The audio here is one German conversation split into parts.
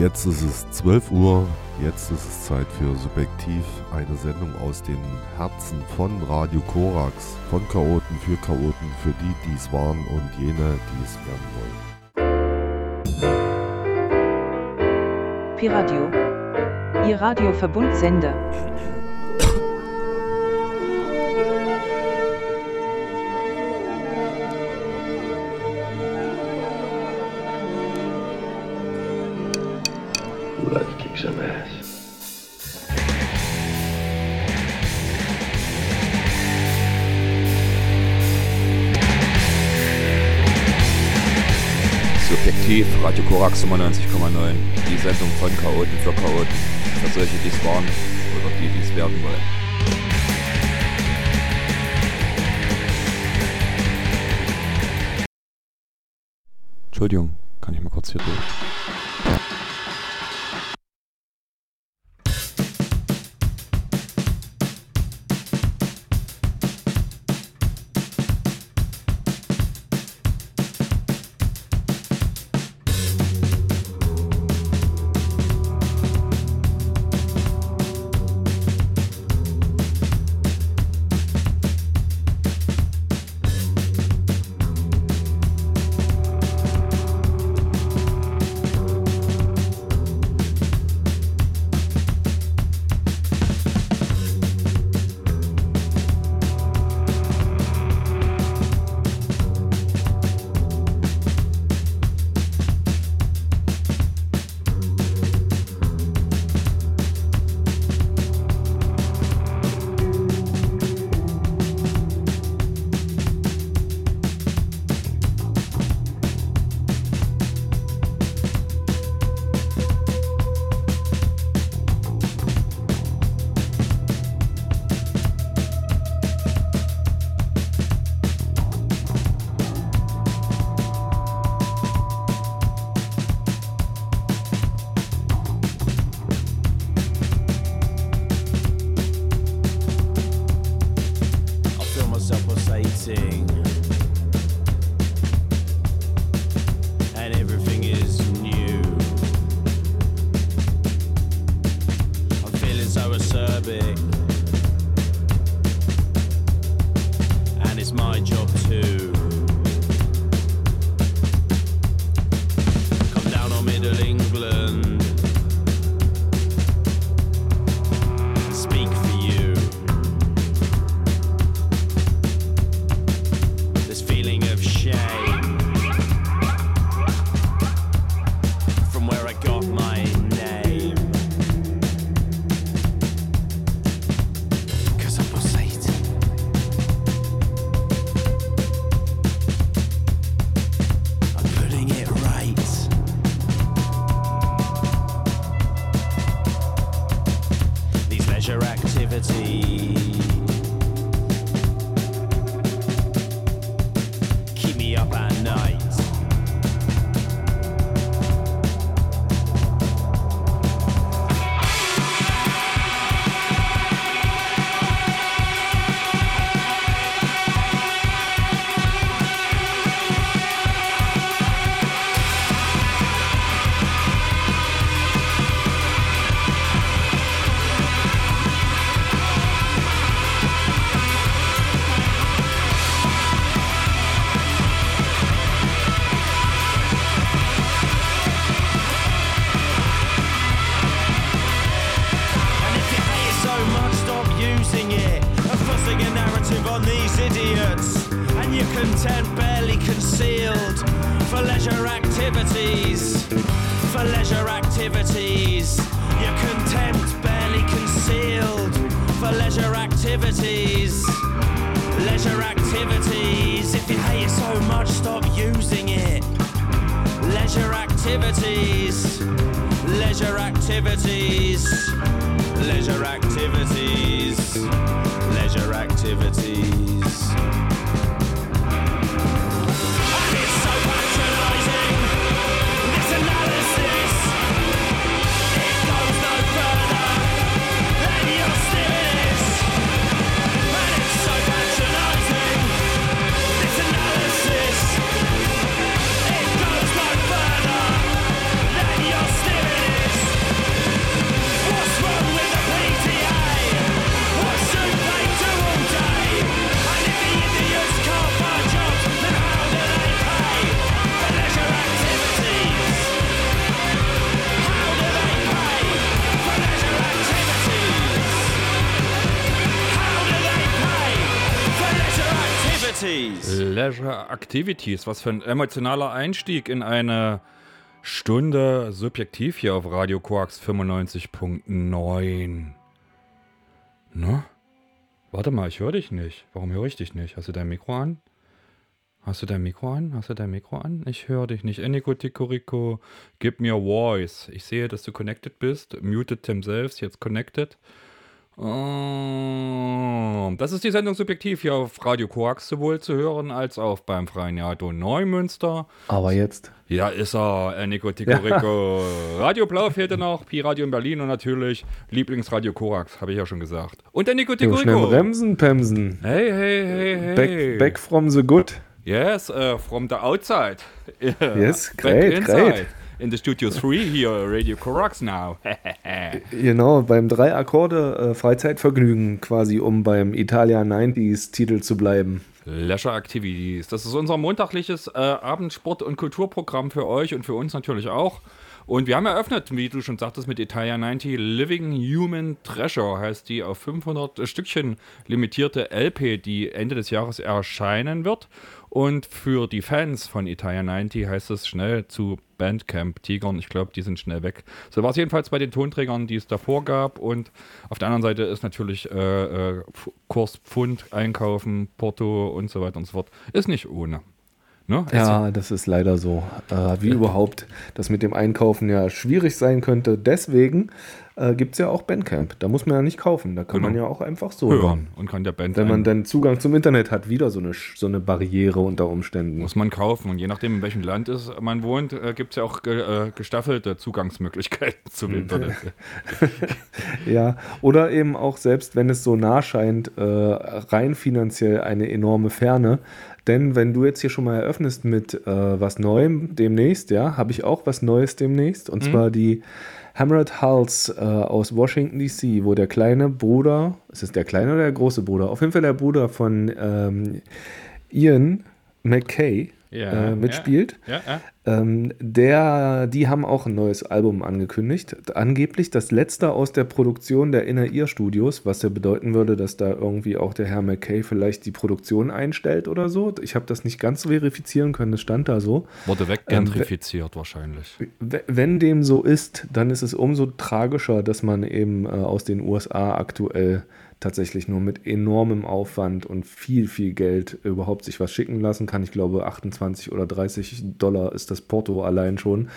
Jetzt ist es 12 Uhr, jetzt ist es Zeit für Subjektiv, eine Sendung aus den Herzen von Radio Korax, von Chaoten für Chaoten, für die, die es waren und jene, die es werden wollen. Piradio, Ihr Radioverbundsender. Korax 95,9. Die Sendung von Chaoten für Chaoten. Für solche, die es waren oder die, die es werden wollen. Entschuldigung, kann ich mal kurz hier durch? Activities, was für ein emotionaler Einstieg in eine Stunde subjektiv hier auf Radio Quarks 95.9. Ne? Warte mal, ich höre dich nicht. Warum höre ich dich nicht? Hast du dein Mikro an? Hast du dein Mikro an? Hast du dein Mikro an? Ich höre dich nicht. Eniko Tikorico, gib mir Voice. Ich sehe, dass du connected bist. Muted themselves, jetzt connected. Oh, das ist die Sendung Subjektiv hier auf Radio Koax sowohl zu hören als auch beim Freien Radio Neumünster. Aber jetzt. Ja, ist er, Eniko Tikorico. Radio Blau fehlte noch, Pi Radio in Berlin und natürlich Lieblingsradio Korax, habe ich ja schon gesagt. Und Eniko Jo, schnell Tikorico. bremsen, Pemsen. Hey, hey, hey, hey. Back, back from the good. Yes, uh, from the outside. Yes, great, inside. great. In the Studio 3 here, Radio Korax now. Genau, beim drei Akkorde äh, Freizeitvergnügen quasi, um beim Italia 90s Titel zu bleiben. Leisure Activities. Das ist unser montagliches äh, Abendsport- und Kulturprogramm für euch und für uns natürlich auch. Und wir haben eröffnet, wie du schon sagtest, mit Italia 90 Living Human Treasure heißt die auf 500 Stückchen limitierte LP, die Ende des Jahres erscheinen wird. Und für die Fans von Italia 90 heißt es schnell zu Bandcamp Tigern. Ich glaube, die sind schnell weg. So war es jedenfalls bei den Tonträgern, die es davor gab. Und auf der anderen Seite ist natürlich äh, äh, Kurs Pfund einkaufen, Porto und so weiter und so fort. Ist nicht ohne. Ne? Ja, das ist leider so. Äh, wie überhaupt das mit dem Einkaufen ja schwierig sein könnte. Deswegen äh, gibt es ja auch Bandcamp. Da muss man ja nicht kaufen. Da kann Genau. man ja auch einfach so hören und kann der Band Wenn man dann Zugang zum Internet hat, wieder so eine, so eine Barriere unter Umständen. muss man kaufen. Und je nachdem, in welchem Land ist, man wohnt, äh, gibt es ja auch ge äh, gestaffelte Zugangsmöglichkeiten zum Internet. Ja, oder eben auch selbst wenn es so nah scheint, äh, rein finanziell eine enorme Ferne. Denn wenn du jetzt hier schon mal eröffnest mit äh, was Neuem demnächst, ja, habe ich auch was Neues demnächst. Und zwar die Hammered Hulls äh, aus Washington DC, wo der kleine Bruder, ist es der kleine oder der große Bruder? Auf jeden Fall der Bruder von ähm, Ian McKay Ja, äh, mitspielt. Ja, ja. Ähm, der, die haben auch ein neues Album angekündigt. Angeblich das letzte aus der Produktion der Inner Ear Studios, was ja bedeuten würde, dass da irgendwie auch der Herr McKay vielleicht die Produktion einstellt oder so. Ich habe das nicht ganz verifizieren können, das stand da so. Wurde weggentrifiziert wahrscheinlich. W- Wenn dem so ist, dann ist es umso tragischer, dass man eben äh, aus den USA aktuell tatsächlich nur mit enormem Aufwand und viel, viel Geld überhaupt sich was schicken lassen kann. Ich glaube, 28 oder 30 Dollar ist das Porto allein schon.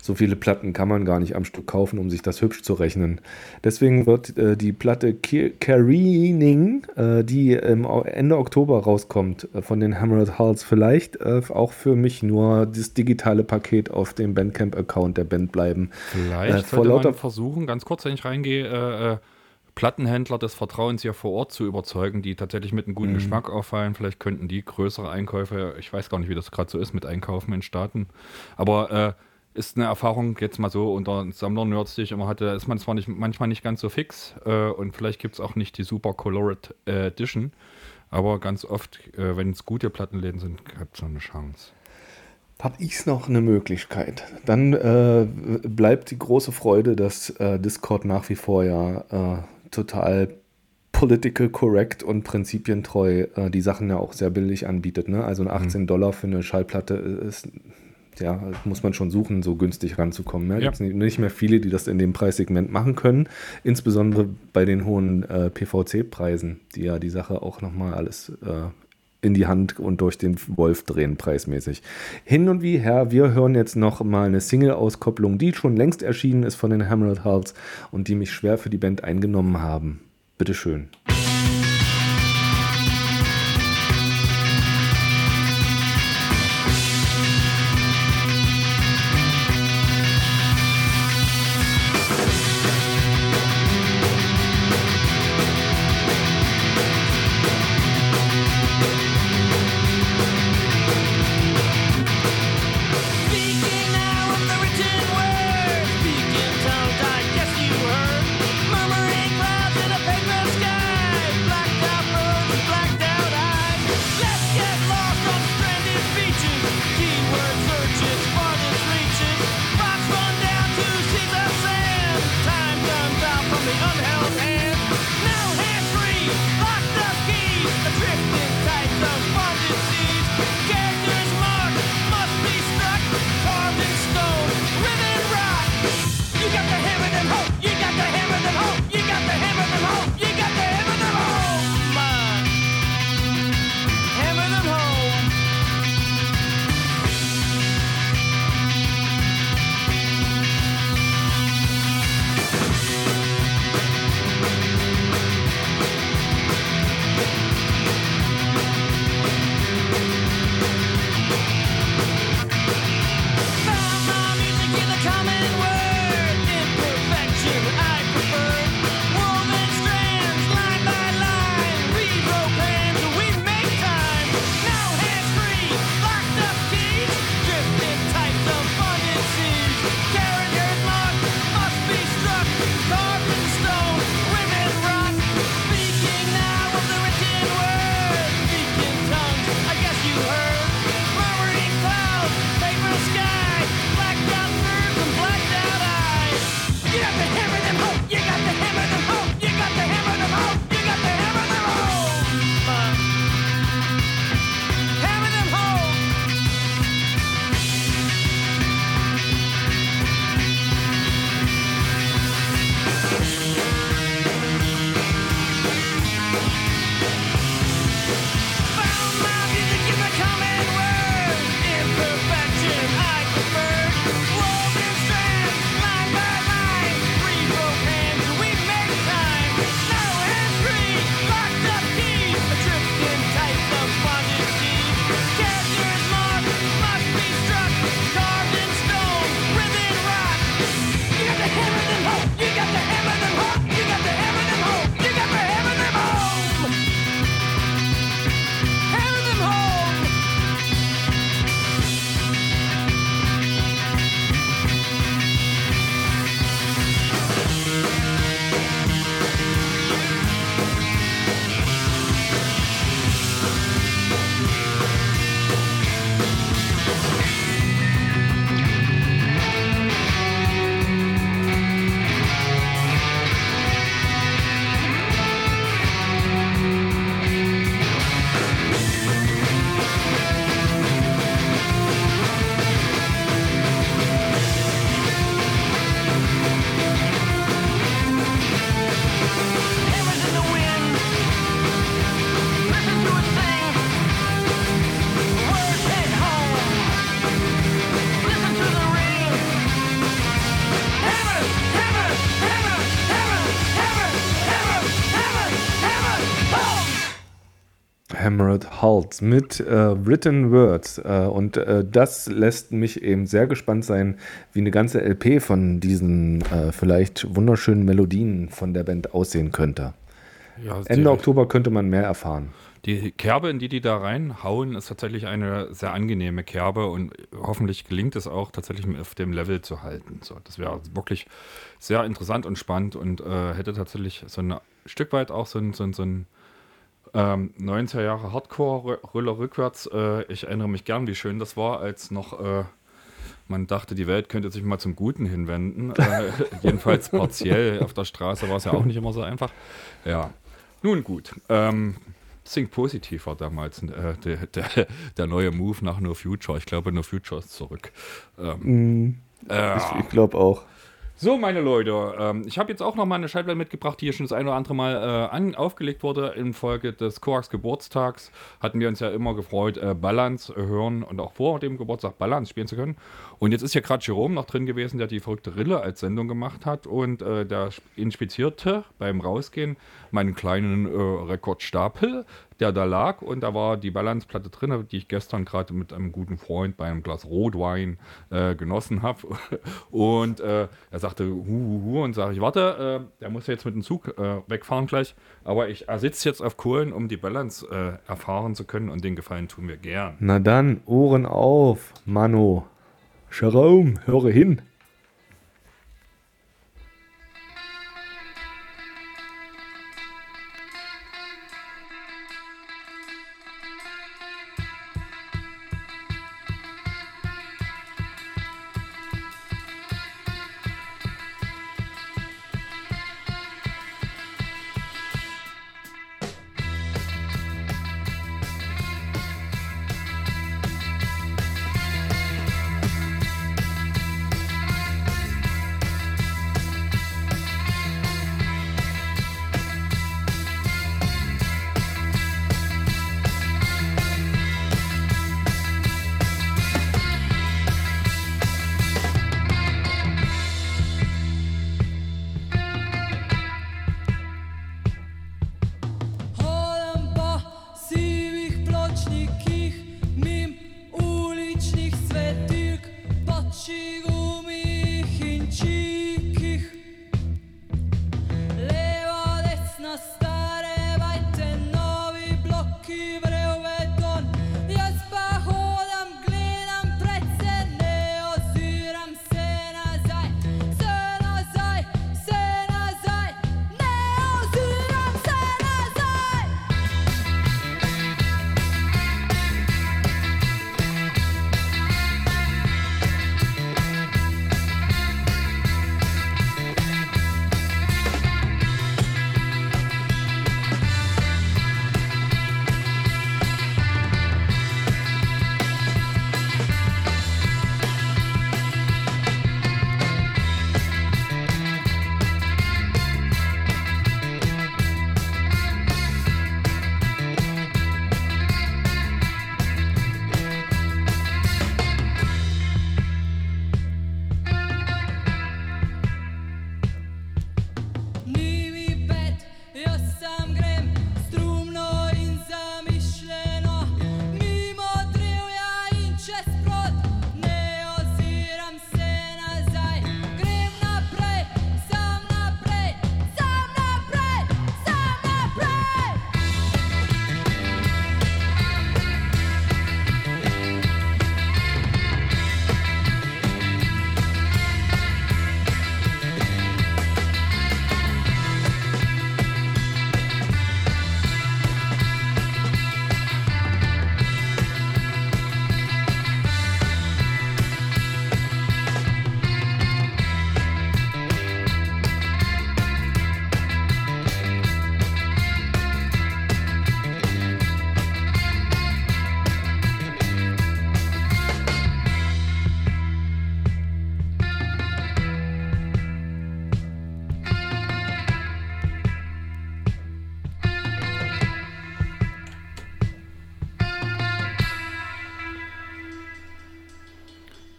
So viele Platten kann man gar nicht am Stück kaufen, um sich das hübsch zu rechnen. Deswegen wird äh, die Platte Careening, äh, die Ende Oktober rauskommt, äh, von den Hammered Hulls, vielleicht äh, auch für mich nur das digitale Paket auf dem Bandcamp-Account der Band bleiben. Vielleicht Äh, vor lauter- versuchen, ganz kurz, wenn ich reingehe, äh, äh, Plattenhändler des Vertrauens hier vor Ort zu überzeugen, die tatsächlich mit einem guten Mhm. Geschmack auffallen. Vielleicht könnten die größere Einkäufe, ich weiß gar nicht, wie das gerade so ist mit Einkaufen in Staaten, aber äh, ist eine Erfahrung jetzt mal so unter Sammler-Nerds, die ich immer hatte, ist man zwar nicht, manchmal nicht ganz so fix äh, und vielleicht gibt es auch nicht die super Colored äh, Edition, aber ganz oft, äh, wenn es gute Plattenläden sind, hat es so eine Chance. Habe ich noch eine Möglichkeit? Dann äh, bleibt die große Freude, dass äh, Discord nach wie vor ja äh, total political correct und prinzipientreu äh, die Sachen ja auch sehr billig anbietet. Ne? Also 18 Dollar für eine Schallplatte ist, ja, muss man schon suchen, so günstig ranzukommen. Ne? Ja. Gibt es nicht, nicht mehr viele, die das in dem Preissegment machen können. Insbesondere bei den hohen äh, PVC-Preisen, die ja die Sache auch nochmal alles äh, in die Hand und durch den Wolf drehen, preismäßig. Hin und wie her, wir hören jetzt noch mal eine Single-Auskopplung, die schon längst erschienen ist von den Hammered Hulls und die mich schwer für die Band eingenommen haben. Bitteschön. Speaking Hulks mit äh, Written Words. Äh, und äh, das lässt mich eben sehr gespannt sein, wie eine ganze LP von diesen äh, vielleicht wunderschönen Melodien von der Band aussehen könnte. Ja, Ende die, Oktober könnte man mehr erfahren. die Kerbe, in die die da reinhauen, ist tatsächlich eine sehr angenehme Kerbe und hoffentlich gelingt es auch tatsächlich auf dem Level zu halten. So, das wäre wirklich sehr interessant und spannend und äh, hätte tatsächlich so ein Stück weit auch so ein, so ein, so ein ähm, 90er Jahre Hardcore-Rüller rückwärts. Äh, ich erinnere mich gern, wie schön das war, als noch äh, man dachte, die Welt könnte sich mal zum Guten hinwenden. Äh, jedenfalls partiell. Auf der Straße war es ja auch nicht immer so einfach. Ja, nun gut. Ähm, Think Positiv war damals äh, der, der, der neue Move nach No Future. Ich glaube, No Future ist zurück. Ähm, äh, Ich, ich glaube auch. So, meine Leute, ähm, ich habe jetzt auch noch mal eine Schallplatte mitgebracht, die hier schon das ein oder andere Mal äh, an, aufgelegt wurde. In Folge des Korax Geburtstags hatten wir uns ja immer gefreut, äh, Balance hören und auch vor dem Geburtstag Balance spielen zu können. Und jetzt ist hier gerade Jerome noch drin gewesen, der die verrückte Rille als Sendung gemacht hat und äh, der inspizierte beim Rausgehen meinen kleinen äh, Rekordstapel, der da lag. Und da war die Balanceplatte drin, die ich gestern gerade mit einem guten Freund bei einem Glas Rotwein äh, genossen habe. Und äh, er sagte, hu, hu, hu, und sage ich, warte, äh, der muss jetzt mit dem Zug äh, wegfahren gleich. Aber ich er sitzt jetzt auf Kohlen, um die Balance äh, erfahren zu können und den Gefallen tun wir gern. Na dann, Ohren auf, Mano. Jerome, höre hin.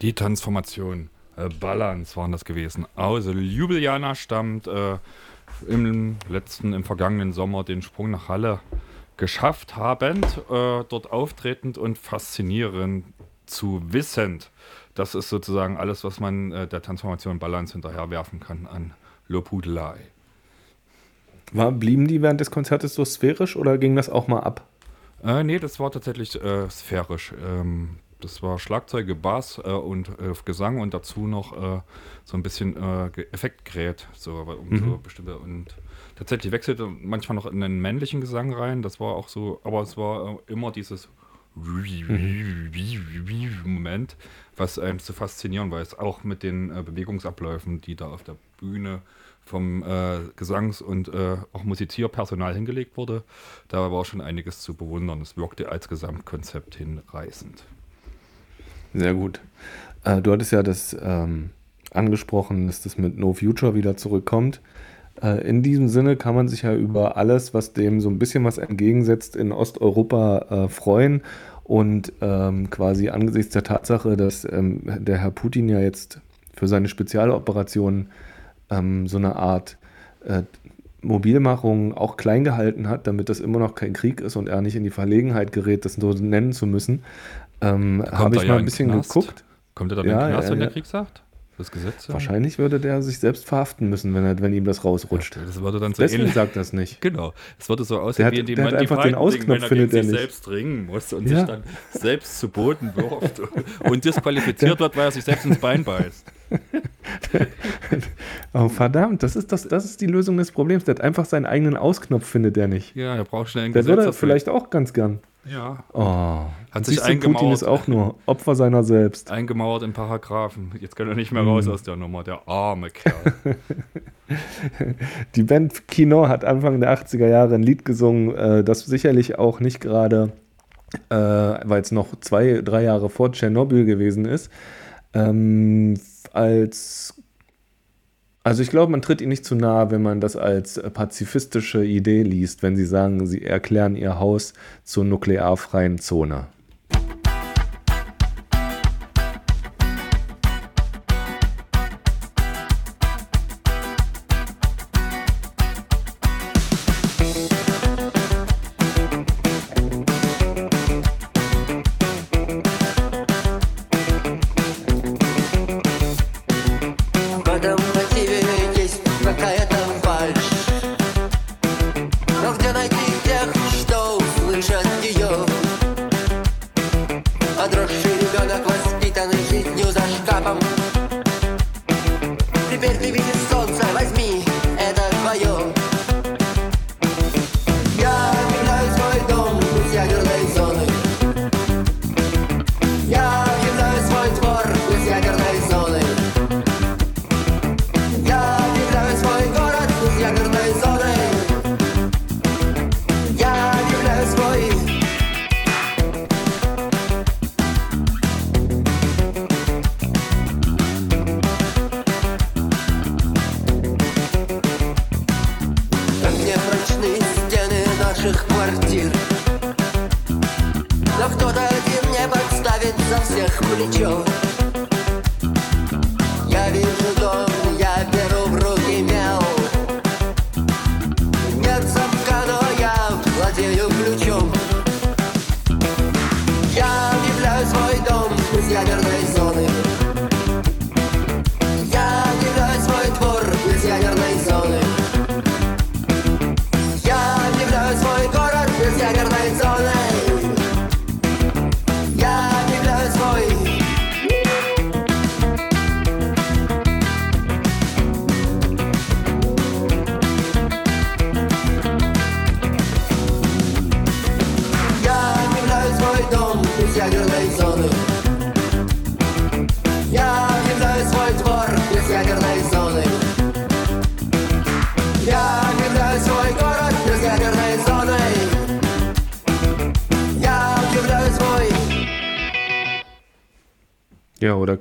Die Transformation, äh, Balance waren das gewesen. Aus Ljubljana stammt äh, im letzten, im vergangenen Sommer den Sprung nach Halle geschafft haben, äh, dort auftretend und faszinierend zu wissend. Das ist sozusagen alles, was man äh, der Transformation Balance hinterherwerfen kann an Lobhudelei. War, blieben die während des Konzertes so sphärisch oder ging das auch mal ab? Äh, nee, das war tatsächlich äh, sphärisch. Ähm, das war Schlagzeuge, Bass äh, und äh, Gesang und dazu noch äh, so ein bisschen äh, Ge- Effektgerät, so, um so bestimmte und tatsächlich wechselte manchmal noch in den männlichen Gesang rein. Das war auch so, aber es war äh, immer dieses Moment, was einem zu faszinieren weiß, auch mit den äh, Bewegungsabläufen, die da auf der Bühne vom äh, Gesangs- und äh, auch Musizierpersonal hingelegt wurde. Da war schon einiges zu bewundern. Es wirkte als Gesamtkonzept hinreißend. Sehr gut. Äh, du hattest ja das ähm, angesprochen, dass das mit No Future wieder zurückkommt. Äh, in diesem Sinne kann man sich ja über alles, was dem so ein bisschen was entgegensetzt, in Osteuropa äh, freuen. Und ähm, quasi angesichts der Tatsache, dass ähm, der Herr Putin ja jetzt für seine Spezialoperation ähm, so eine Art äh, Mobilmachung auch klein gehalten hat, damit das immer noch kein Krieg ist und er nicht in die Verlegenheit gerät, das so nennen zu müssen, ähm, habe er ich ja mal in ein bisschen Knast? geguckt. Kommt er dann Ja, in den Knast, ja, wenn ja. der Krieg sagt? Das Gesetz? ja? Wahrscheinlich würde der sich selbst verhaften müssen, wenn, er, wenn ihm das rausrutscht. Das würde dann so Deswegen ähnlich. sagt das nicht. Genau. Es würde so Der aussehen, hat- wie in dem der hat Monty einfach den Ausknopf, er findet er sich nicht. selbst ringen muss und Ja. sich dann selbst zu Boden wirft und disqualifiziert wird, weil er sich selbst ins Bein beißt. Oh, verdammt, das ist, das, das ist die Lösung des Problems. Der hat einfach seinen eigenen Ausknopf, findet der nicht. Ja, er braucht schnell ein Der Gesetz würde dafür. vielleicht auch ganz gern. Ja, Oh, Hat sich siehst du, Putin eingemauert. ist auch nur Opfer seiner selbst. eingemauert in Paragraphen. Jetzt kann er nicht mehr raus aus der Nummer, der arme Kerl. Die Band Kino hat Anfang der 80er Jahre ein Lied gesungen, äh, das sicherlich auch nicht gerade, äh, weil es noch zwei, drei Jahre vor Tschernobyl gewesen ist, ähm, als also ich glaube, man tritt ihnen nicht zu nahe, wenn man das als pazifistische Idee liest, wenn sie sagen, sie erklären ihr Haus zur nuklearfreien Zone.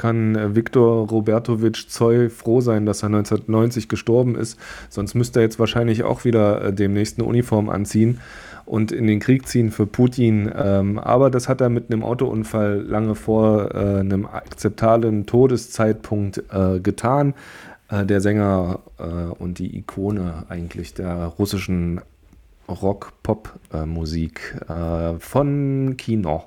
Kann äh, Viktor Robertowitsch Zoll froh sein, dass er 1990 gestorben ist? Sonst müsste er jetzt wahrscheinlich auch wieder äh, demnächst eine Uniform anziehen und in den Krieg ziehen für Putin. Ähm, aber das hat er mit einem Autounfall lange vor äh, einem akzeptablen Todeszeitpunkt getan. Der Sänger und die Ikone eigentlich der russischen Rock-Pop-Musik von Kino.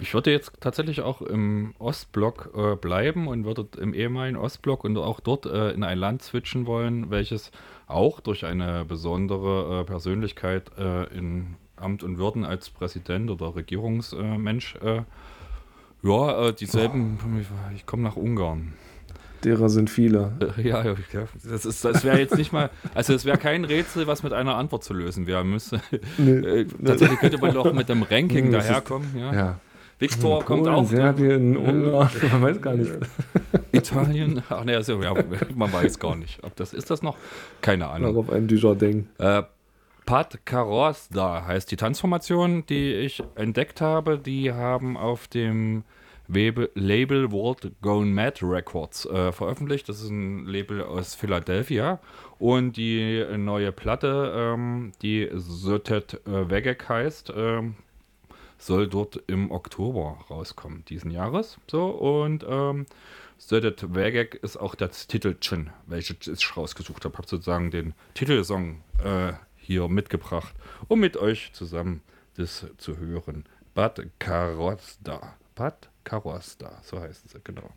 Ich würde jetzt tatsächlich auch im Ostblock äh, bleiben und würde im ehemaligen Ostblock und auch dort äh, in ein Land switchen wollen, welches auch durch eine besondere äh, Persönlichkeit äh, in Amt und Würden als Präsident oder Regierungsmensch, äh, ja, äh, dieselben, ich komme nach Ungarn. Derer sind viele. Äh, Ja, ja, das, ist, das wäre jetzt nicht mal, also es wäre kein Rätsel, was mit einer Antwort zu lösen wäre. Müsste, Nee. äh, tatsächlich könnte man doch mit dem Ranking ist- daherkommen. Ja. Ja. Victor kommt Polen, auch. Serbien, Ungarn, man weiß gar nicht. Italien. Ach ne, also, ja, man weiß gar nicht. Ob das ist das noch? Keine Ahnung. Darauf ein Dujardin. Äh, Pat Carosda heißt die Tanzformation, die ich entdeckt habe. Die haben auf dem Label World Gone Mad Records äh, veröffentlicht. Das ist ein Label aus Philadelphia. Und die neue Platte, ähm, die Sötet äh, Vegek heißt, ähm, soll dort im Oktober rauskommen diesen Jahres. So und ähm, Södet Vegek ist auch das Titelchen, welches ich rausgesucht habe. Habe sozusagen den Titelsong äh, hier mitgebracht, um mit euch zusammen das zu hören. Bad Karosda. Bad Karosda, so heißt es genau.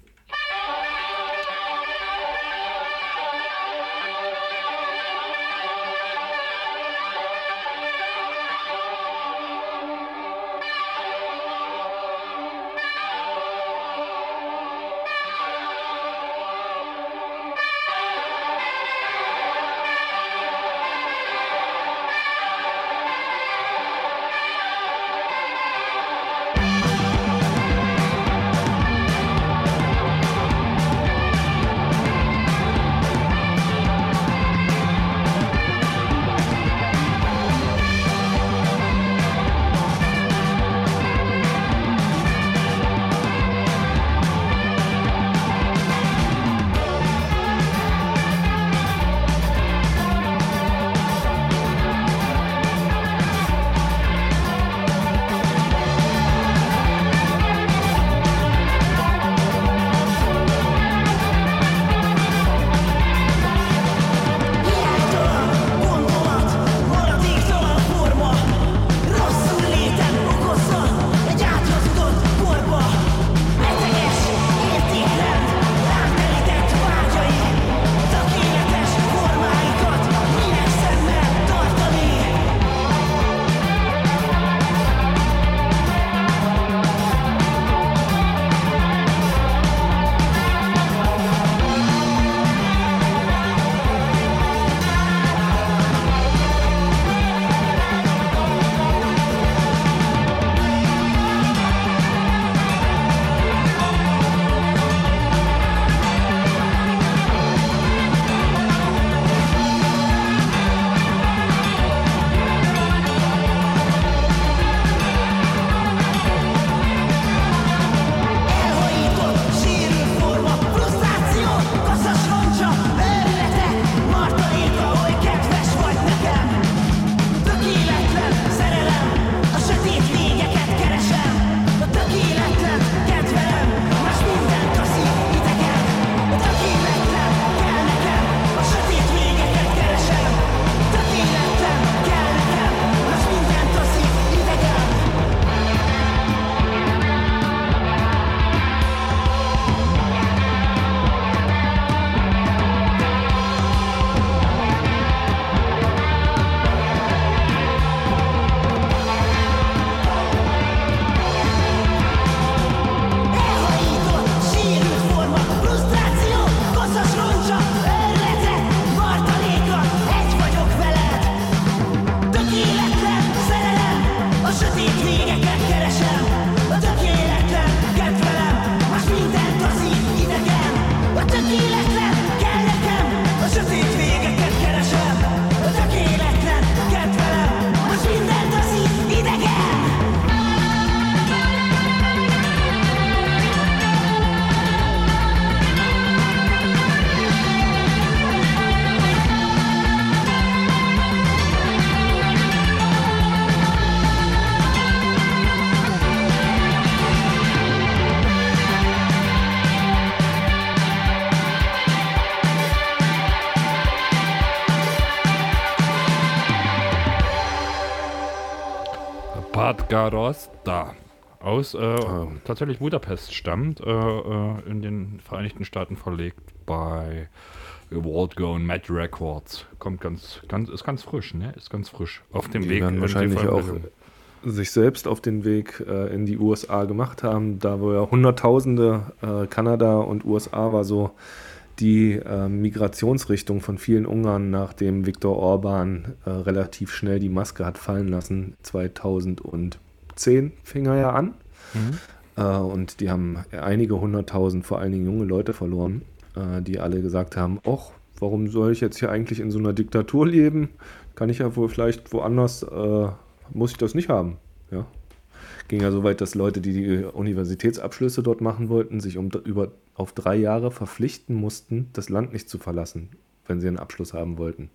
Podgarosta aus äh, tatsächlich Budapest stammt, äh, äh, in den Vereinigten Staaten verlegt bei World Go and Mad Records. Kommt ganz, ganz, ist ganz frisch, ne? Ist ganz frisch. Auf dem Die Weg werden in die wahrscheinlich auch sich selbst auf den Weg äh, in die USA gemacht haben, da wo ja Hunderttausende äh, Kanada und USA war so die äh, Migrationsrichtung von vielen Ungarn, nachdem Viktor Orban äh, relativ schnell die Maske hat fallen lassen. 2010 fing er ja an. Äh, und die haben einige hunderttausend, vor allen Dingen junge Leute verloren, äh, die alle gesagt haben, ach, warum soll ich jetzt hier eigentlich in so einer Diktatur leben? Kann ich ja wohl vielleicht woanders, äh, muss ich das nicht haben. Ja. Ging ja so weit, dass Leute, die die Universitätsabschlüsse dort machen wollten, sich um, über, auf drei Jahre verpflichten mussten, das Land nicht zu verlassen, wenn sie einen Abschluss haben wollten.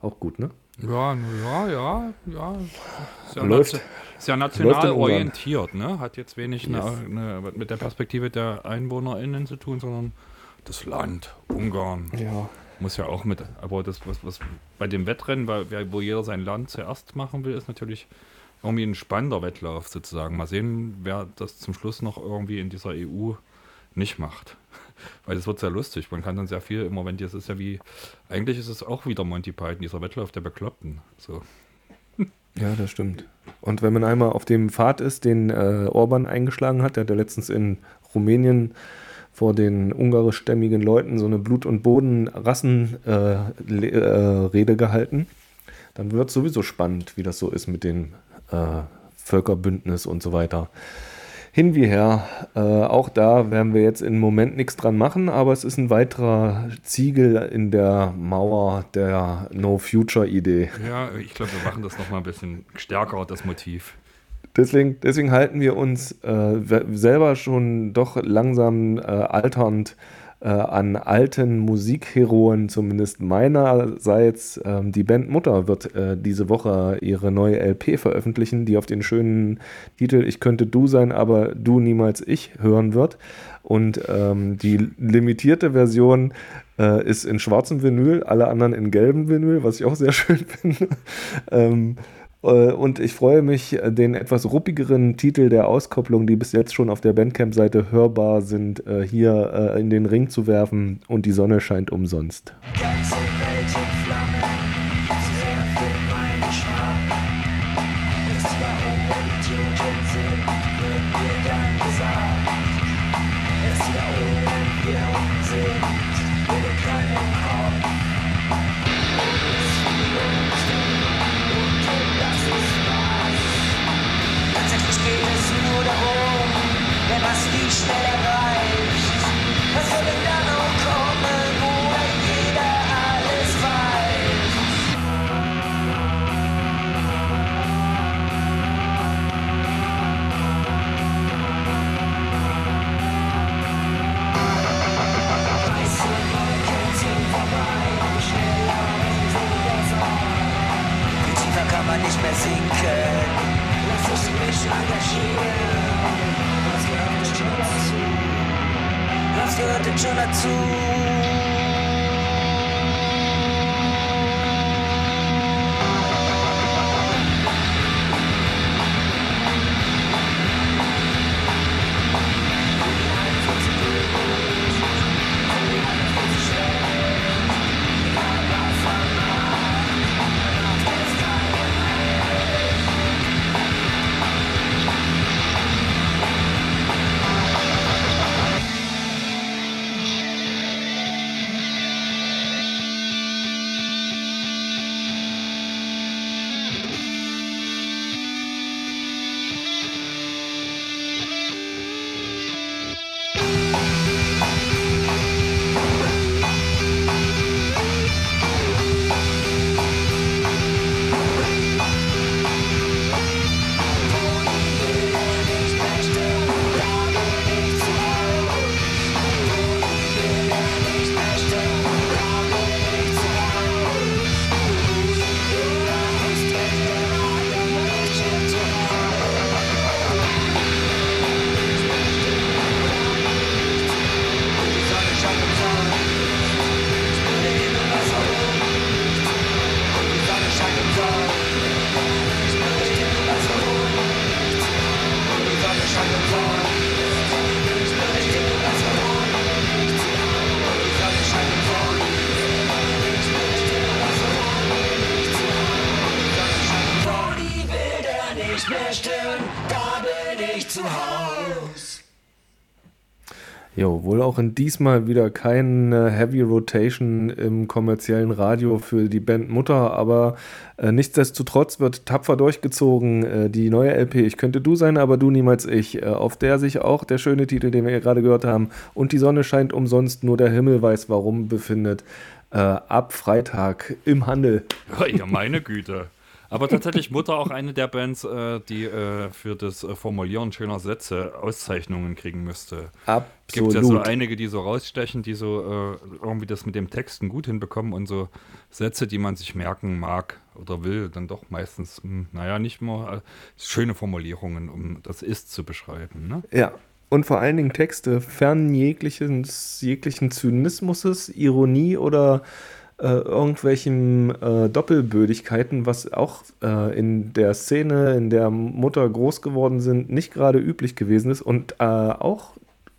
Auch gut, ne? Ja, ja, ja, ja. Ist ja, Läuft- ist ja national orientiert, ne? Hat jetzt wenig eine, eine, mit der Perspektive der EinwohnerInnen zu tun, sondern das Land, Ungarn. Ja. Muss ja auch mit, aber das, was, was bei dem Wettrennen, weil, wo jeder sein Land zuerst machen will, ist natürlich irgendwie ein spannender Wettlauf sozusagen. Mal sehen, wer das zum Schluss noch irgendwie in dieser EU nicht macht. Weil das wird sehr lustig. Man kann dann sehr viel im Moment, das ist ja wie, eigentlich ist es auch wieder Monty Python, dieser Wettlauf der Bekloppten. So. Ja, das stimmt. Und wenn man einmal auf dem Pfad ist, den äh, Orban eingeschlagen hat, der hat ja letztens in Rumänien vor den ungarischstämmigen Leuten so eine Blut- und Bodenrassenrede äh, äh, gehalten, dann wird sowieso spannend, wie das so ist mit dem äh, Völkerbündnis und so weiter. Hin wie her, äh, auch da werden wir jetzt im Moment nichts dran machen, aber es ist ein weiterer Ziegel in der Mauer der No-Future-Idee. Ja, ich glaube, wir machen das nochmal ein bisschen stärker, das Motiv. Deswegen, deswegen halten wir uns äh, selber schon doch langsam äh, alternd äh, an alten Musikheroen, zumindest meinerseits. Ähm, die Band Mutter wird äh, diese Woche ihre neue LP veröffentlichen, die auf den schönen Titel Ich könnte du sein, aber du niemals ich hören wird. Und ähm, die limitierte Version äh, ist in schwarzem Vinyl, alle anderen in gelbem Vinyl, was ich auch sehr schön finde. ähm, äh, und ich freue mich, äh, den etwas ruppigeren Titel der Auskopplung, die bis jetzt schon auf der Bandcamp-Seite hörbar sind, äh, hier äh, in den Ring zu werfen. Und die Sonne scheint umsonst. ganze gehört nicht mehr stören, da bin ich zu Haus. Jo, wohl auch in diesmal wieder keine Heavy Rotation im kommerziellen Radio für die Band Mutter, aber äh, nichtsdestotrotz wird tapfer durchgezogen. Äh, die neue LP Ich könnte du sein, aber du niemals ich, äh, auf der sich auch der schöne Titel, den wir ja gerade gehört haben, und die Sonne scheint umsonst, nur der Himmel weiß warum, befindet. Äh, ab Freitag im Handel. Ja, meine Güte. Aber tatsächlich Mutter auch eine der Bands, äh, die äh, für das äh, Formulieren schöner Sätze Auszeichnungen kriegen müsste. Gibt Absolut. ja so einige, die so rausstechen, die so äh, irgendwie das mit dem Texten gut hinbekommen und so Sätze, die man sich merken mag oder will, dann doch meistens, hm, naja, nicht mal äh, schöne Formulierungen, um das Ist zu beschreiben. Ne? Ja. Und vor allen Dingen Texte fern jeglichen, jeglichen Zynismus, Ironie oder äh, irgendwelchen äh, Doppelbödigkeiten, was auch äh, in der Szene, in der Mutter groß geworden sind, nicht gerade üblich gewesen ist und äh, auch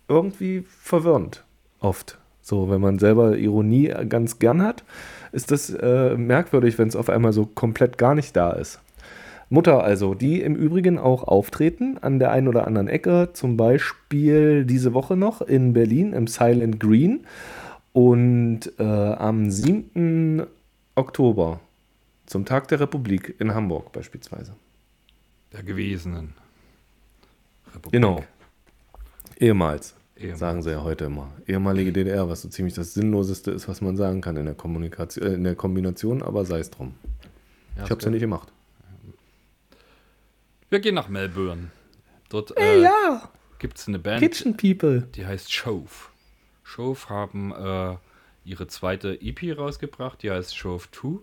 irgendwie verwirrend oft. So, wenn man selber Ironie ganz gern hat, ist das äh, merkwürdig, wenn es auf einmal so komplett gar nicht da ist. Mutter also, die im Übrigen auch auftreten an der einen oder anderen Ecke, zum Beispiel diese Woche noch in Berlin im Silent Green und äh, am 7. Oktober zum Tag der Republik in Hamburg beispielsweise. Der Gewesenen. Republik. Genau. Ehemals, Ehemals. sagen sie ja heute immer. Ehemalige DDR, was so ziemlich das Sinnloseste ist, was man sagen kann in der Kommunikation, äh, in der Kombination, aber sei es drum. ich habe es ja nicht gemacht. Wir gehen nach Melbourne. Dort äh, ja, gibt es eine Band, Kitchen People. die heißt Shove. Shove haben äh, ihre zweite EP rausgebracht, die heißt Shove 2.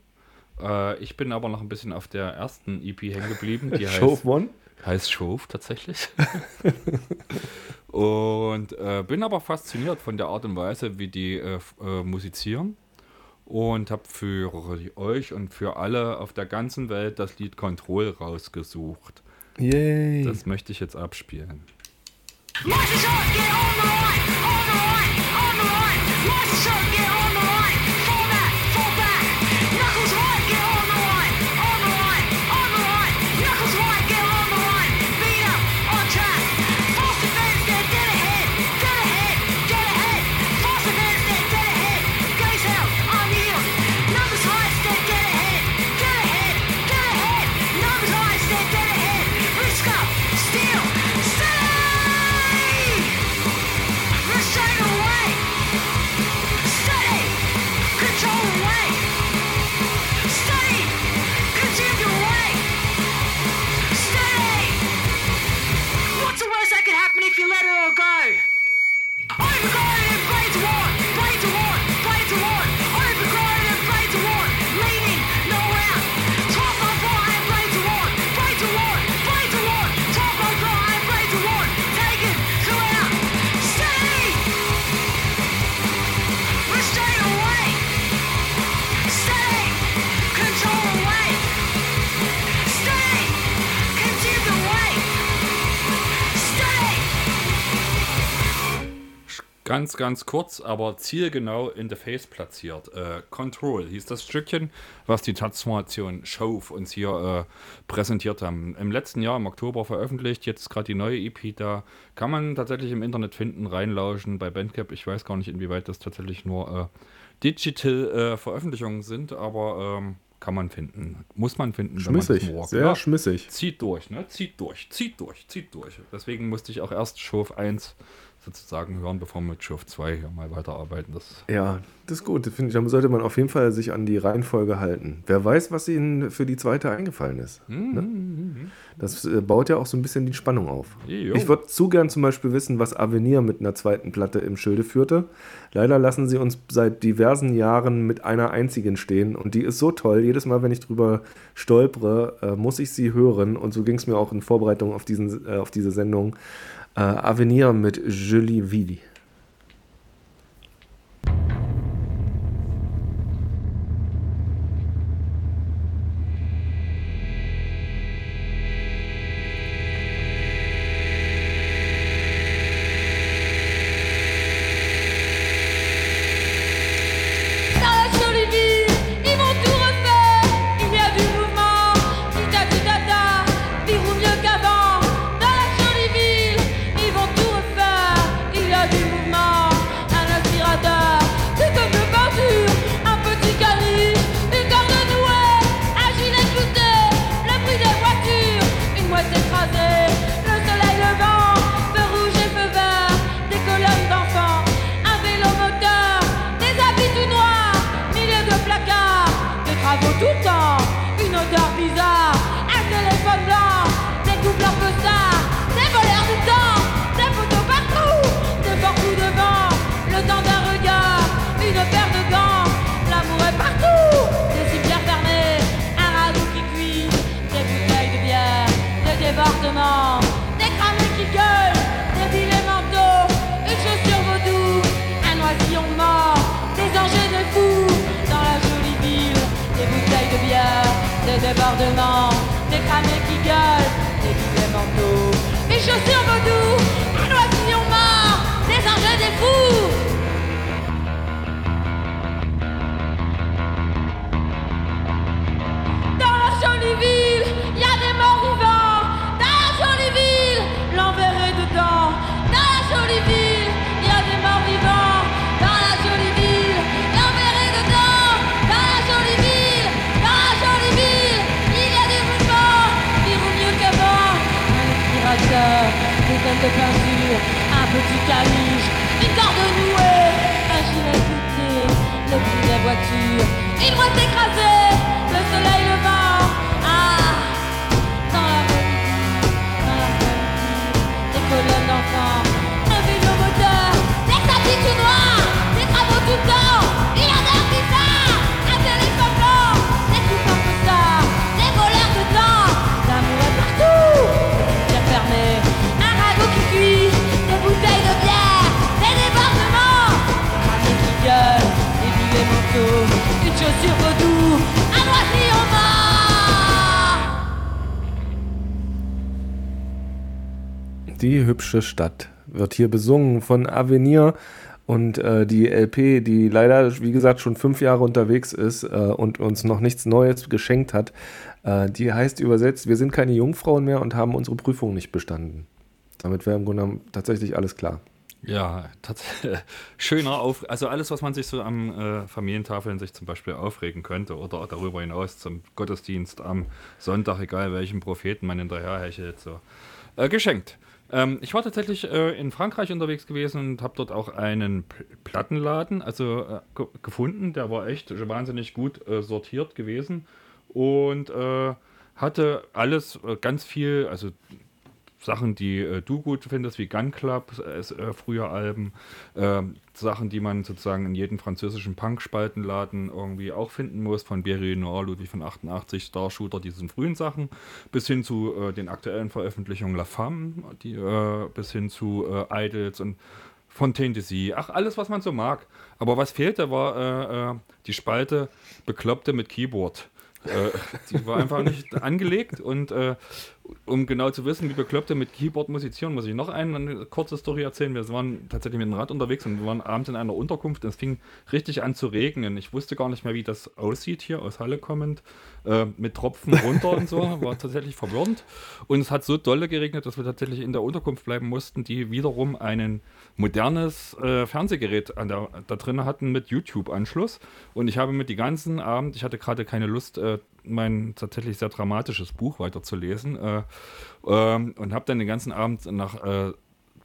Äh, ich bin aber noch ein bisschen auf der ersten EP hängen geblieben, die heißt, Show One. heißt Shove tatsächlich. und äh, bin aber fasziniert von der Art und Weise, wie die äh, äh, musizieren. Und habe für euch und für alle auf der ganzen Welt das Lied Control rausgesucht. Yay. Das möchte ich jetzt abspielen. Monster Shark, get on Yes, sir. Ganz, ganz kurz, aber zielgenau in the face platziert. Äh, Control hieß das Stückchen, was die Transformation Shove uns hier äh, präsentiert haben. Im letzten Jahr, im Oktober veröffentlicht, jetzt gerade die neue EP da. Kann man tatsächlich im Internet finden, reinlauschen bei Bandcamp. Ich weiß gar nicht, inwieweit das tatsächlich nur äh, Digital-Veröffentlichungen sind, aber ähm, kann man finden. Muss man finden, Schmissig, sehr Ja. schmissig. Zieht durch, ne? Zieht durch, zieht durch, zieht durch. Deswegen musste ich auch erst Schurf 1 sozusagen hören, bevor wir mit Schurf 2 hier mal weiterarbeiten. Das Ja, das ist gut. Das Finde ich, da sollte man auf jeden Fall sich an die Reihenfolge halten. Wer weiß, was ihnen für die zweite eingefallen ist. Ne? Das äh, baut ja auch so ein bisschen die Spannung auf. Jo. Ich würde zu gern zum Beispiel wissen, was Avenir mit einer zweiten Platte im Schilde führte. Leider lassen sie uns seit diversen Jahren mit einer einzigen stehen und die ist so toll. Jedes Mal, wenn ich drüber stolpere, äh, muss ich sie hören und so ging es mir auch in Vorbereitung auf, diesen, äh, auf diese Sendung. Äh, Avenir mit Julie Vidi. Des cramés qui gueulent, des billets manteaux, des chaussures vaudou, un oisillon mort, des et des fous. De peinture, un petit caniche, une corde nouée, un gilet couté, le prix des voitures, une boîte écrasée, Die hübsche Stadt wird hier besungen von Avenir und äh, die LP, die leider, wie gesagt, schon fünf Jahre unterwegs ist äh, und uns noch nichts Neues geschenkt hat, äh, die heißt übersetzt, wir sind keine Jungfrauen mehr und haben unsere Prüfung nicht bestanden. Damit wäre im Grunde genommen tatsächlich alles klar. Ja. Schöner auf, also alles, was man sich so am äh, Familientafeln sich zum Beispiel aufregen könnte oder darüber hinaus zum Gottesdienst am Sonntag, egal welchen Propheten man hinterherhechelt, so äh, geschenkt. Ähm, ich war tatsächlich äh, in Frankreich unterwegs gewesen und habe dort auch einen P Plattenladen also äh, ge gefunden. Der war echt wahnsinnig gut äh, sortiert gewesen und äh, hatte alles äh, ganz viel, also Sachen, die äh, du gut findest, wie Gun Club, äh, äh, früher Alben, ähm, Sachen, die man sozusagen in jedem französischen Punk-Spaltenladen irgendwie auch finden muss, von Berry Noir, Ludwig von 88, Star Shooter, diesen frühen Sachen, bis hin zu äh, den aktuellen Veröffentlichungen La Femme, die, äh, bis hin zu äh, Idols und Fontaine DC, ach, alles, was man so mag. Aber was fehlte, war äh, äh, die Spalte Bekloppte mit Keyboard. Äh, die war einfach nicht angelegt und äh, um genau zu wissen, wie Bekloppte mit Keyboard musizieren, muss ich noch eine, eine kurze Story erzählen. Wir waren tatsächlich mit dem Rad unterwegs und wir waren abends in einer Unterkunft und es fing richtig an zu regnen. Ich wusste gar nicht mehr, wie das aussieht hier aus Halle kommend, äh, mit Tropfen runter und so, war tatsächlich verwirrend. Und es hat so dolle geregnet, dass wir tatsächlich in der Unterkunft bleiben mussten, die wiederum ein modernes äh, Fernsehgerät an der, da drin hatten mit YouTube-Anschluss. Und ich habe mit die ganzen Abend, ich hatte gerade keine Lust, äh, mein tatsächlich sehr dramatisches Buch weiterzulesen äh, ähm, und habe dann den ganzen Abend nach äh,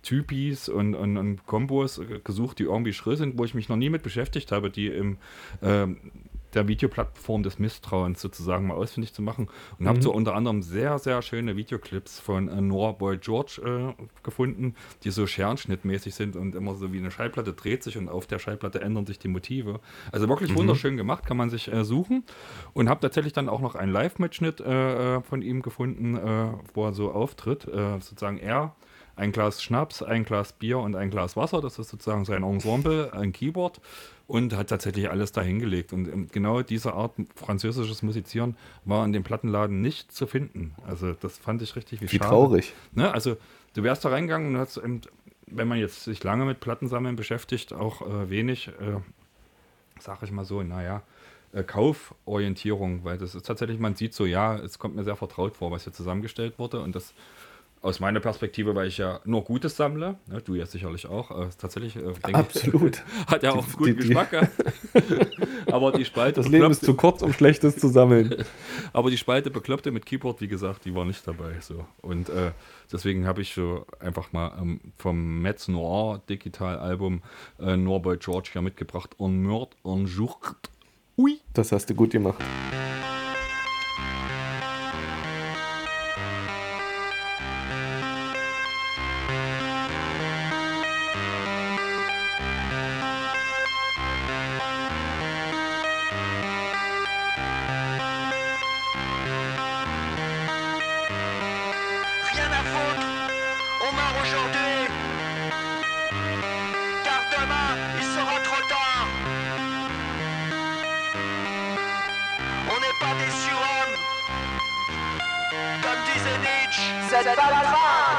Typis und, und, und Kombos gesucht, die irgendwie schrill sind, wo ich mich noch nie mit beschäftigt habe, die im ähm, der Videoplattform des Misstrauens sozusagen mal ausfindig zu machen. Und habe so unter anderem sehr, sehr schöne Videoclips von äh, Noah Boy George äh, gefunden, die so scherenschnittmäßig sind und immer so wie eine Schallplatte dreht sich und auf der Schallplatte ändern sich die Motive. Also wirklich wunderschön gemacht, kann man sich äh, suchen. Und habe tatsächlich dann auch noch einen Live-Mitschnitt äh, äh, von ihm gefunden, äh, wo er so auftritt, äh, sozusagen er ein Glas Schnaps, ein Glas Bier und ein Glas Wasser. Das ist sozusagen sein Ensemble, ein Keyboard und hat tatsächlich alles dahingelegt. Und genau diese Art französisches Musizieren war in dem Plattenladen nicht zu finden. Also das fand ich richtig wie, Wie schade. traurig. Ne? Also du wärst da reingegangen und hast, eben, wenn man jetzt sich lange mit Plattensammeln beschäftigt, auch äh, wenig, äh, sag ich mal so, naja, äh, Kauforientierung, weil das ist tatsächlich, man sieht so, ja, es kommt mir sehr vertraut vor, was hier zusammengestellt wurde und das aus meiner Perspektive, weil ich ja nur Gutes sammle, ne, du ja sicherlich auch, äh, tatsächlich, äh, denke Absolut. ich, hat ja auch Die- guten die- Geschmack gehabt. Aber die Spalte Das Leben ist zu kurz, um Schlechtes zu sammeln. aber die Spalte bekloppte mit Keyboard, wie gesagt, die war nicht dabei. So. Und äh, deswegen habe ich so einfach mal ähm, vom Metz Noir Digital-Album äh, Noir Boy George hier mitgebracht. En Mord, en Jourt. Ui. Das hast du gut gemacht. Set that fire.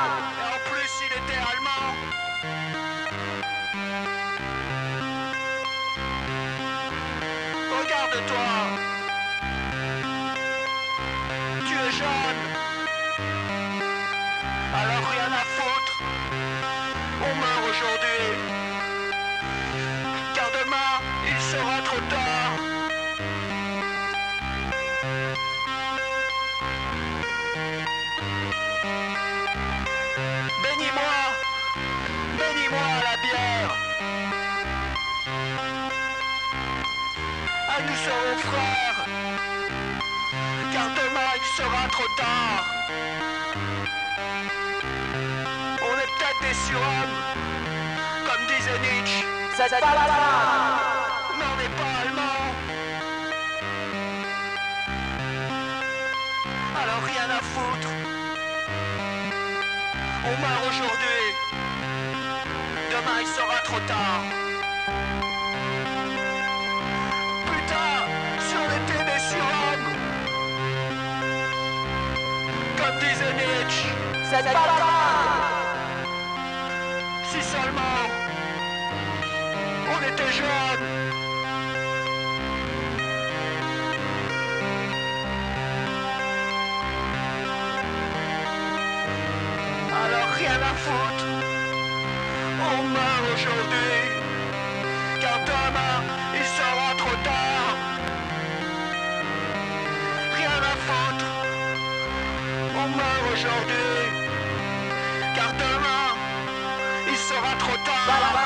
Sera trop tard. On est peut-être des surhommes, comme disait Nietzsche. C'est pas grave, mais on n'est pas allemand. Alors rien à foutre. On meurt aujourd'hui. Demain il sera trop tard. C'est. Si seulement on était jeunes. Alors rien à foutre. On meurt aujourd'hui. la la la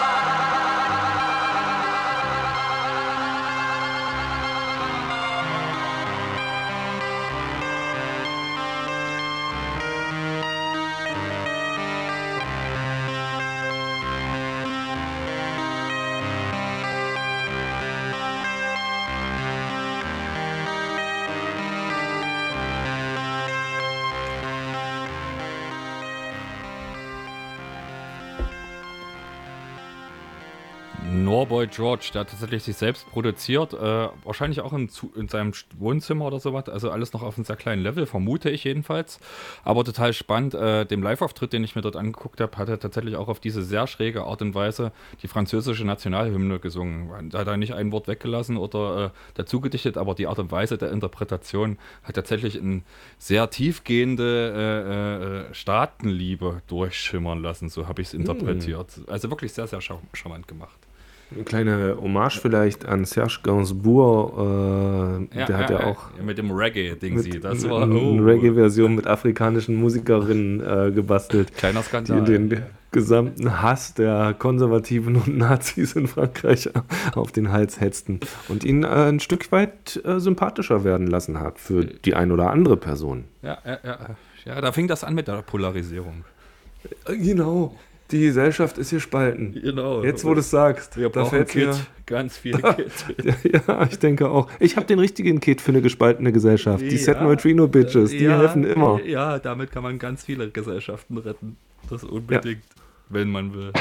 Norboy George, der hat tatsächlich sich selbst produziert, äh, wahrscheinlich auch in, in seinem Wohnzimmer oder sowas, also alles noch auf einem sehr kleinen Level, vermute ich jedenfalls. Aber total spannend, äh, dem Live-Auftritt, den ich mir dort angeguckt habe, hat er tatsächlich auch auf diese sehr schräge Art und Weise die französische Nationalhymne gesungen. Da hat er nicht ein Wort weggelassen oder äh, dazu gedichtet, aber die Art und Weise der Interpretation hat tatsächlich eine sehr tiefgehende äh, äh, Staatenliebe durchschimmern lassen, so habe ich es interpretiert. Also wirklich sehr, sehr charm- charmant gemacht. Eine kleine Hommage vielleicht an Serge Gainsbourg. Äh, der hat ja, auch mit dem Reggae-Ding sie. Das war eine oh, Reggae-Version mit afrikanischen Musikerinnen äh, gebastelt, kleiner die Skandal. den gesamten Hass der Konservativen und Nazis in Frankreich auf den Hals hetzten und ihn äh, ein Stück weit äh, sympathischer werden lassen hat für die ein oder andere Person. Ja, ja, ja, ja, da fing das an mit der Polarisierung. Äh, Genau, die Gesellschaft ist hier spalten. Genau. Jetzt, wo du es sagst, Wir da brauchen fällt Kit, mir ganz viel Kit. Ja, ich denke auch. Ich habe den richtigen Kit für eine gespaltene Gesellschaft. Die Ja. Set Neutrino Bitches, die helfen immer. Ja, damit kann man ganz viele Gesellschaften retten. Das unbedingt, wenn man will.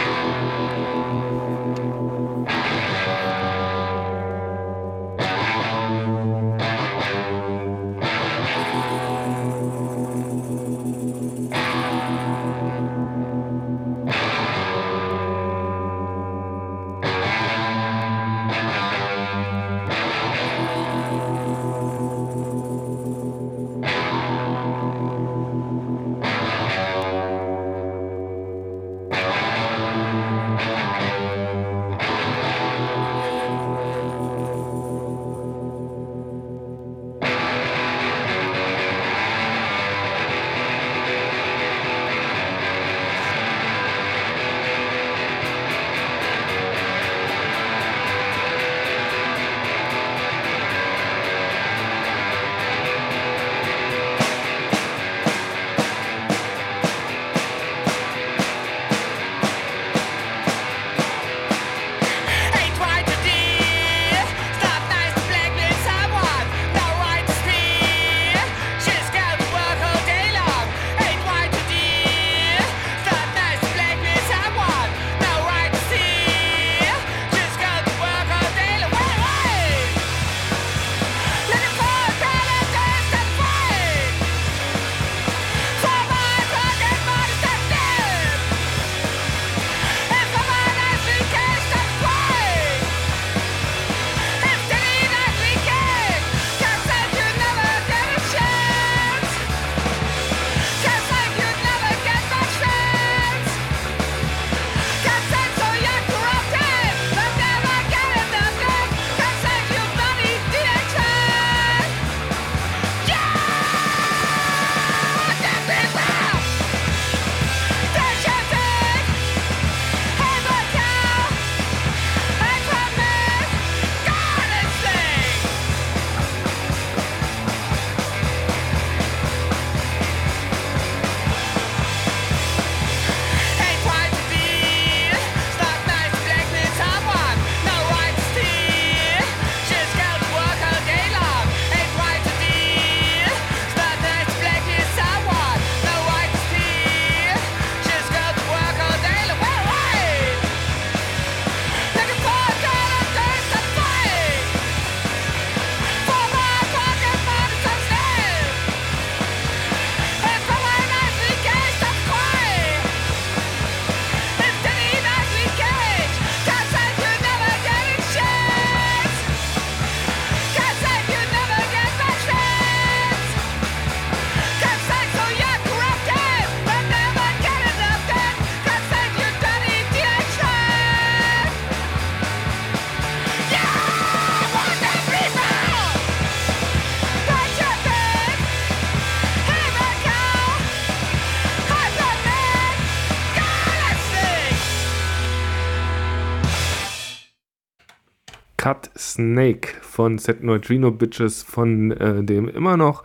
Snake von Set Neutrino Bitches von äh, dem immer noch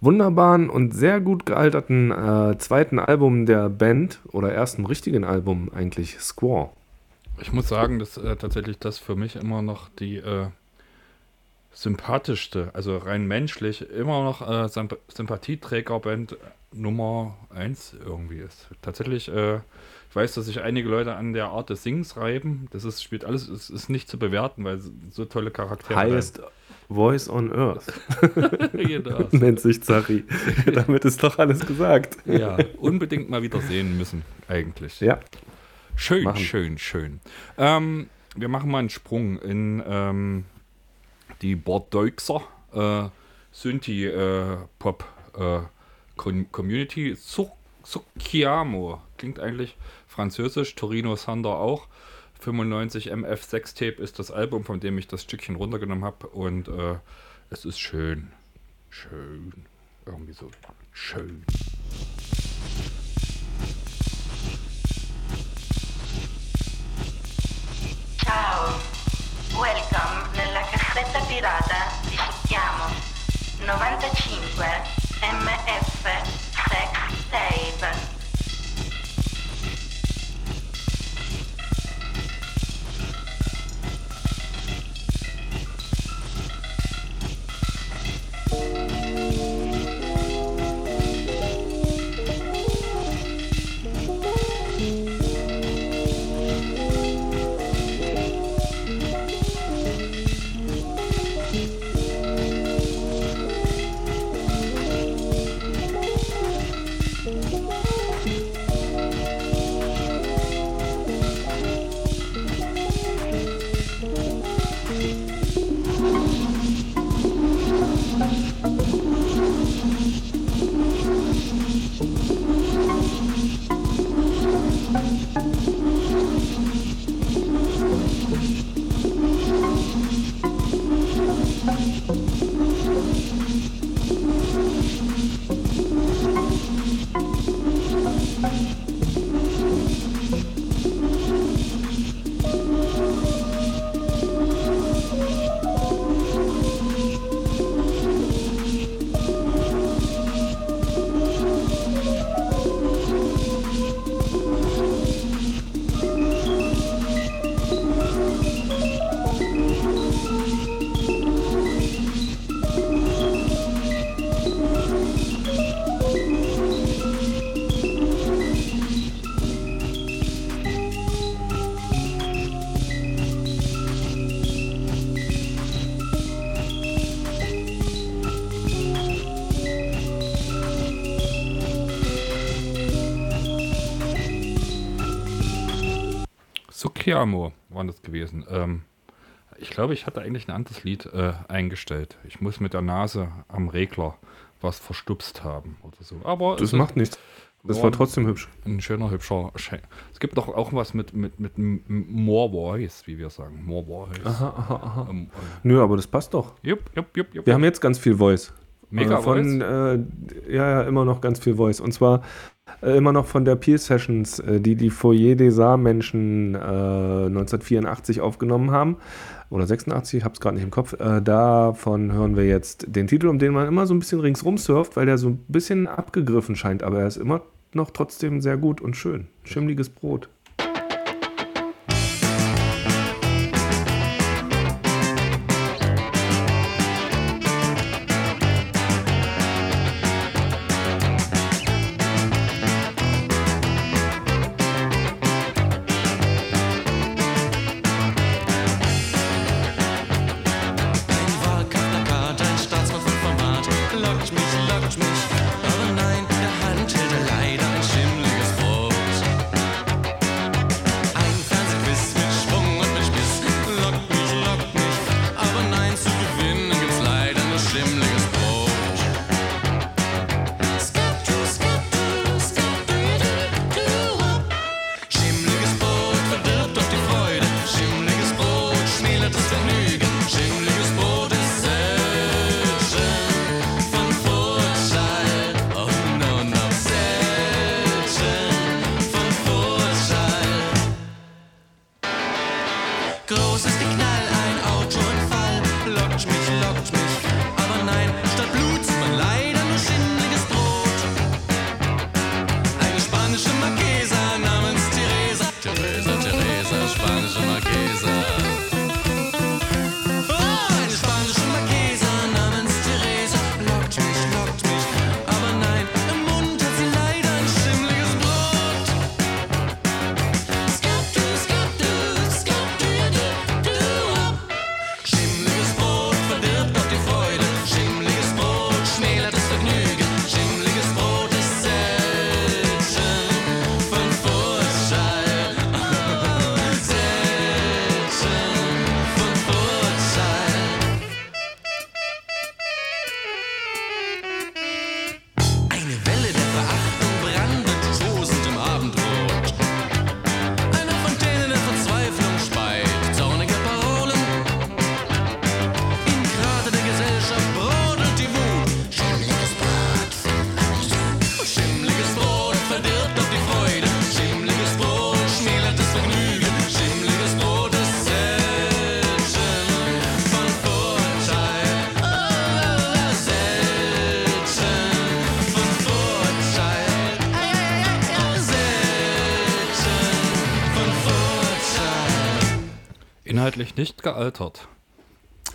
wunderbaren und sehr gut gealterten äh, zweiten Album der Band oder ersten richtigen Album eigentlich, Squaw. Ich muss sagen, dass äh, tatsächlich das für mich immer noch die äh, sympathischste, also rein menschlich, immer noch äh, Symp Sympathieträgerband Nummer 1 irgendwie ist. Tatsächlich, äh, ich weiß, dass sich einige Leute an der Art des Sings reiben. Das ist, spielt alles, ist, ist nicht zu bewerten, weil so tolle Charaktere. Highest Voice on Earth genau. nennt sich Zari. Damit ist doch alles gesagt. Ja, unbedingt mal wieder sehen müssen, eigentlich. Ja. Schön, Machen. schön, schön. Ähm, wir machen mal einen Sprung in ähm, die Bordeauxer äh, Synthie-Pop äh, Com Community. Su- Succhiamo klingt eigentlich französisch, Torino Sander auch. 95 MF6 Tape ist das Album, von dem ich das Stückchen runtergenommen habe und äh, es ist schön. Schön. Irgendwie so schön. Succhiamo war das gewesen. Ähm, ich glaube, ich hatte eigentlich ein anderes Lied äh, eingestellt. Ich muss mit der Nase am Regler was verstupst haben oder so. Aber Das macht nichts. Das war trotzdem hübsch. ein schöner, hübscher Schein. Es gibt doch auch was mit, mit, mit More Voice, wie wir sagen. More Voice. Aha, aha, aha. Ähm, Nö, aber das passt doch. jupp, jupp, jupp, jupp. Wir haben jetzt ganz viel Voice. Mega Äh, von, äh, ja, ja, immer noch ganz viel Voice. Und zwar immer noch von der Peel Sessions, äh, die die Foyer des Saar-Menschen äh, 1984 aufgenommen haben. Oder 86, ich habe es gerade nicht im Kopf. Äh, davon hören wir jetzt den Titel, um den man immer so ein bisschen ringsrum surft, weil der so ein bisschen abgegriffen scheint. Aber er ist immer noch trotzdem sehr gut und schön. Schimmliges Brot. Inhaltlich nicht gealtert.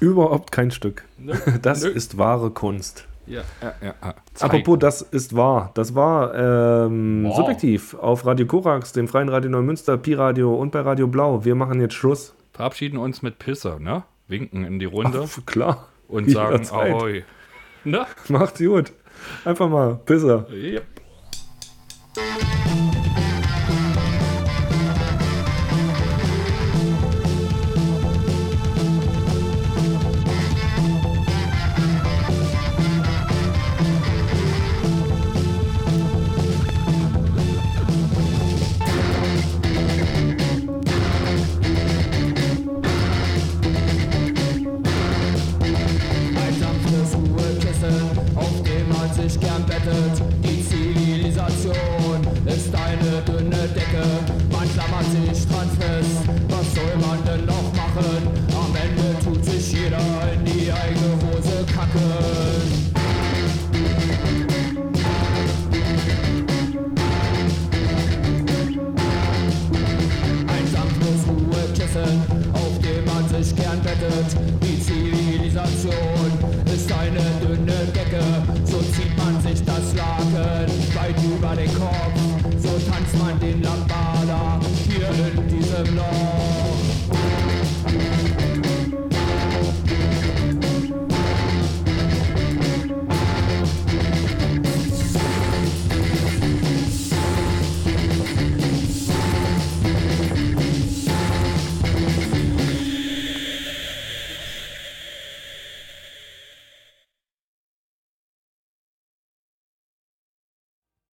Überhaupt kein Stück. Nö. Das Nö. ist wahre Kunst. Ja, ja, ja. Apropos, das ist wahr. Das war ähm, Wow. subjektiv auf Radio Korax, dem Freien Radio Neumünster, Pi-Radio und bei Radio Blau. Wir machen jetzt Schluss. Verabschieden uns mit Pisse, ne? Winken in die Runde Ach, klar. und sagen. Ahoi. Ne? Macht's gut. Einfach mal. Pisser. Yep.